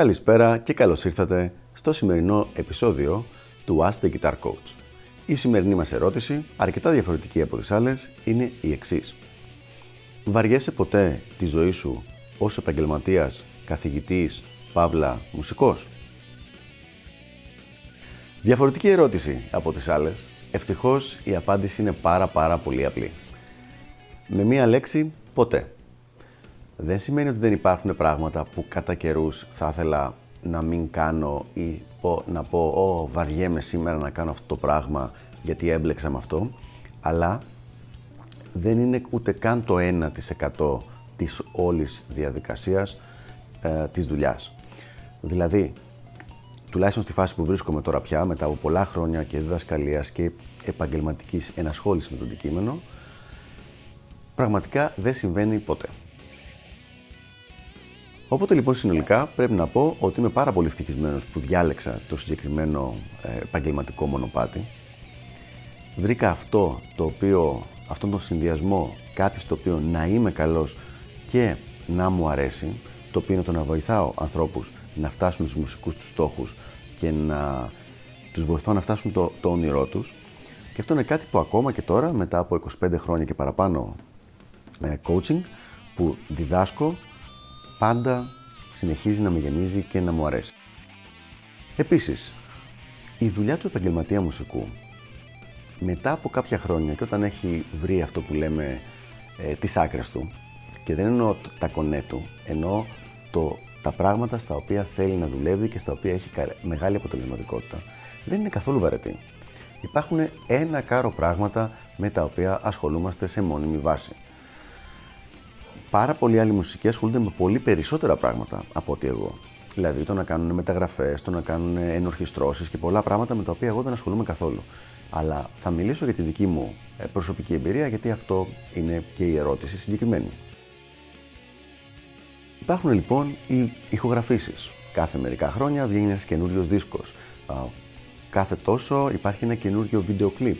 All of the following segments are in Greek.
Καλησπέρα και καλώς ήρθατε στο σημερινό επεισόδιο του Ask the Guitar Coach. Η σημερινή μας ερώτηση, αρκετά διαφορετική από τις άλλες, είναι η εξής. Βαριέσαι ποτέ τη ζωή σου ως επαγγελματίας, καθηγητής, παύλα, μουσικός; Διαφορετική ερώτηση από τις άλλες, ευτυχώς η απάντηση είναι πάρα πάρα πολύ απλή. Με μία λέξη, ποτέ δεν σημαίνει ότι δεν υπάρχουν πράγματα που κατά καιρούς θα ήθελα να μην κάνω ή να πω «Ω, βαριέμαι σήμερα να κάνω αυτό το πράγμα γιατί έμπλεξα με αυτό», αλλά δεν είναι ούτε καν το 1% της όλης διαδικασίας ε, της δουλειάς. Δηλαδή, τουλάχιστον στη φάση που βρίσκομαι τώρα πια, μετά από πολλά χρόνια και διδασκαλίας και επαγγελματικής ενασχόλησης με το αντικείμενο, πραγματικά δεν συμβαίνει ποτέ. Οπότε λοιπόν συνολικά πρέπει να πω ότι είμαι πάρα πολύ ευτυχισμένος που διάλεξα το συγκεκριμένο ε, επαγγελματικό μονοπάτι. Βρήκα αυτό το οποίο, αυτόν τον συνδυασμό, κάτι στο οποίο να είμαι καλός και να μου αρέσει, το οποίο είναι το να βοηθάω ανθρώπους να φτάσουν στους μουσικούς τους στόχους και να τους βοηθάω να φτάσουν το, το όνειρό τους. Και αυτό είναι κάτι που ακόμα και τώρα, μετά από 25 χρόνια και παραπάνω ε, coaching, που διδάσκω πάντα συνεχίζει να με γεμίζει και να μου αρέσει. Επίσης, η δουλειά του επαγγελματία μουσικού μετά από κάποια χρόνια και όταν έχει βρει αυτό που λέμε ε, τις άκρες του και δεν εννοώ τα κονέ του, εννοώ το, τα πράγματα στα οποία θέλει να δουλεύει και στα οποία έχει μεγάλη αποτελεσματικότητα, δεν είναι καθόλου βαρετή. Υπάρχουν ένα κάρο πράγματα με τα οποία ασχολούμαστε σε μόνιμη βάση πάρα πολλοί άλλοι μουσικοί ασχολούνται με πολύ περισσότερα πράγματα από ότι εγώ. Δηλαδή το να κάνουν μεταγραφές, το να κάνουν ενορχιστρώσεις και πολλά πράγματα με τα οποία εγώ δεν ασχολούμαι καθόλου. Αλλά θα μιλήσω για τη δική μου ε, προσωπική εμπειρία, γιατί αυτό είναι και η ερώτηση συγκεκριμένη. Υπάρχουν λοιπόν οι ηχογραφήσεις. Κάθε μερικά χρόνια βγαίνει ένας καινούριος δίσκος. Κάθε τόσο υπάρχει ένα καινούριο βίντεο κλιπ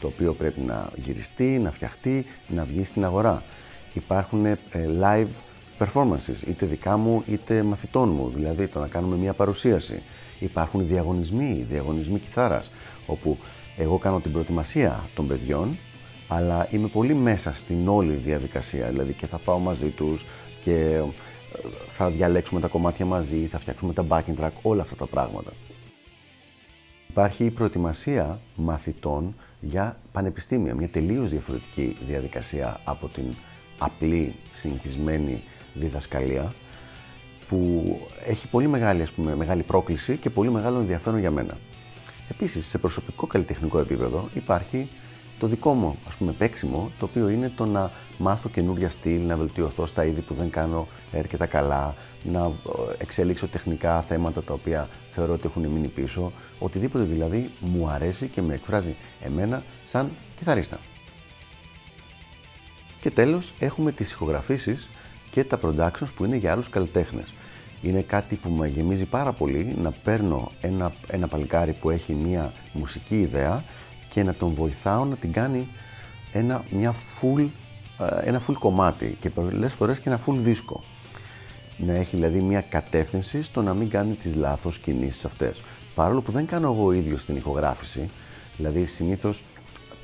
το οποίο πρέπει να γυριστεί, να φτιαχτεί, να βγει στην αγορά υπάρχουν ε, live performances, είτε δικά μου είτε μαθητών μου, δηλαδή το να κάνουμε μια παρουσίαση. Υπάρχουν διαγωνισμοί, διαγωνισμοί κιθάρας, όπου εγώ κάνω την προετοιμασία των παιδιών, αλλά είμαι πολύ μέσα στην όλη διαδικασία, δηλαδή και θα πάω μαζί τους και ε, θα διαλέξουμε τα κομμάτια μαζί, θα φτιάξουμε τα backing track, όλα αυτά τα πράγματα. Υπάρχει η προετοιμασία μαθητών για πανεπιστήμια, μια τελείως διαφορετική διαδικασία από την απλή, συνηθισμένη διδασκαλία που έχει πολύ μεγάλη, ας πούμε, μεγάλη πρόκληση και πολύ μεγάλο ενδιαφέρον για μένα. Επίσης, σε προσωπικό καλλιτεχνικό επίπεδο υπάρχει το δικό μου ας πούμε παίξιμο, το οποίο είναι το να μάθω καινούρια στυλ, να βελτιωθώ στα είδη που δεν κάνω αρκετά καλά, να ε, εξελίξω τεχνικά θέματα τα οποία θεωρώ ότι έχουν μείνει πίσω, οτιδήποτε δηλαδή μου αρέσει και με εκφράζει εμένα σαν κιθαρίστα. Και τέλος έχουμε τις ηχογραφήσεις και τα productions που είναι για άλλους καλλιτέχνες. Είναι κάτι που με γεμίζει πάρα πολύ να παίρνω ένα, ένα παλικάρι που έχει μια μουσική ιδέα και να τον βοηθάω να την κάνει ένα, μια full, ε, ένα full κομμάτι και πολλές φορές και ένα full δίσκο. Να έχει δηλαδή μια κατεύθυνση στο να μην κάνει τις λάθος κινήσεις αυτές. Παρόλο που δεν κάνω εγώ ίδιο την ηχογράφηση, δηλαδή συνήθως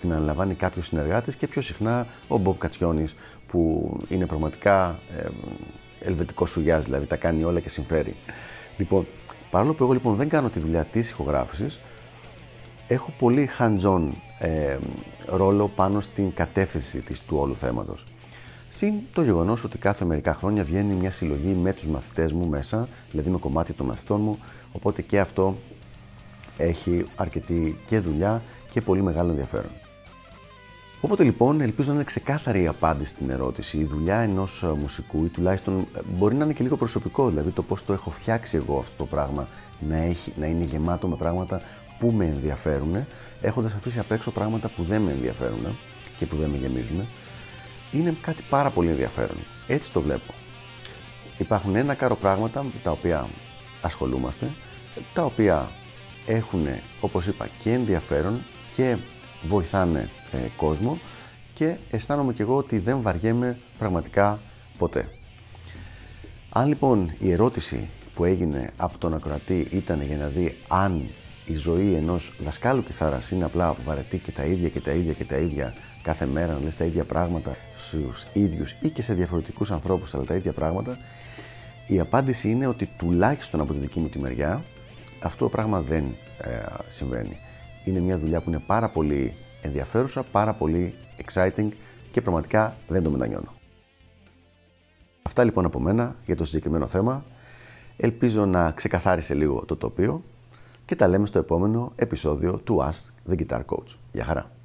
την αναλαμβάνει κάποιος συνεργάτης και πιο συχνά ο Μπομπ Κατσιόνη, που είναι πραγματικά ε, ελβετικός σουγιάς, δηλαδή τα κάνει όλα και συμφέρει. Λοιπόν, παρόλο που εγώ λοιπόν δεν κάνω τη δουλειά της ηχογράφησης, έχω πολύ hands-on ε, ρόλο πάνω στην κατεύθυνση της, του όλου θέματος. Συν το γεγονός ότι κάθε μερικά χρόνια βγαίνει μια συλλογή με τους μαθητές μου μέσα, δηλαδή με κομμάτι των μαθητών μου, οπότε και αυτό έχει αρκετή και δουλειά και πολύ μεγάλο ενδιαφέρον. Οπότε λοιπόν ελπίζω να είναι ξεκάθαρη η απάντηση στην ερώτηση. Η δουλειά ενός ε, μουσικού ή τουλάχιστον ε, μπορεί να είναι και λίγο προσωπικό, δηλαδή το πώς το έχω φτιάξει εγώ αυτό το πράγμα να, έχει, να είναι γεμάτο με πράγματα που με ενδιαφέρουν, έχοντας αφήσει απ' έξω πράγματα που δεν με ενδιαφέρουν και που δεν με γεμίζουν. Είναι κάτι πάρα πολύ ενδιαφέρον. Έτσι το βλέπω. Υπάρχουν ένα κάρο πράγματα με τα οποία ασχολούμαστε, τα οποία έχουν, όπως είπα, και ενδιαφέρον και βοηθάνε ε, κόσμο και αισθάνομαι και εγώ ότι δεν βαριέμαι πραγματικά ποτέ. Αν λοιπόν η ερώτηση που έγινε από τον ακροατή ήταν για να δει αν η ζωή ενός δασκάλου κιθάρας είναι απλά βαρετή και τα ίδια και τα ίδια και τα ίδια κάθε μέρα να λες τα ίδια πράγματα στους ίδιους ή και σε διαφορετικούς ανθρώπους αλλά τα ίδια πράγματα η απάντηση είναι ότι τουλάχιστον από τη δική μου τη μεριά αυτό το πράγμα δεν ε, συμβαίνει. Είναι μια δουλειά που είναι πάρα πολύ ενδιαφέρουσα, πάρα πολύ exciting και πραγματικά δεν το μετανιώνω. Αυτά λοιπόν από μένα για το συγκεκριμένο θέμα. Ελπίζω να ξεκαθάρισε λίγο το τοπίο και τα λέμε στο επόμενο επεισόδιο του Ask the Guitar Coach. Γεια χαρά!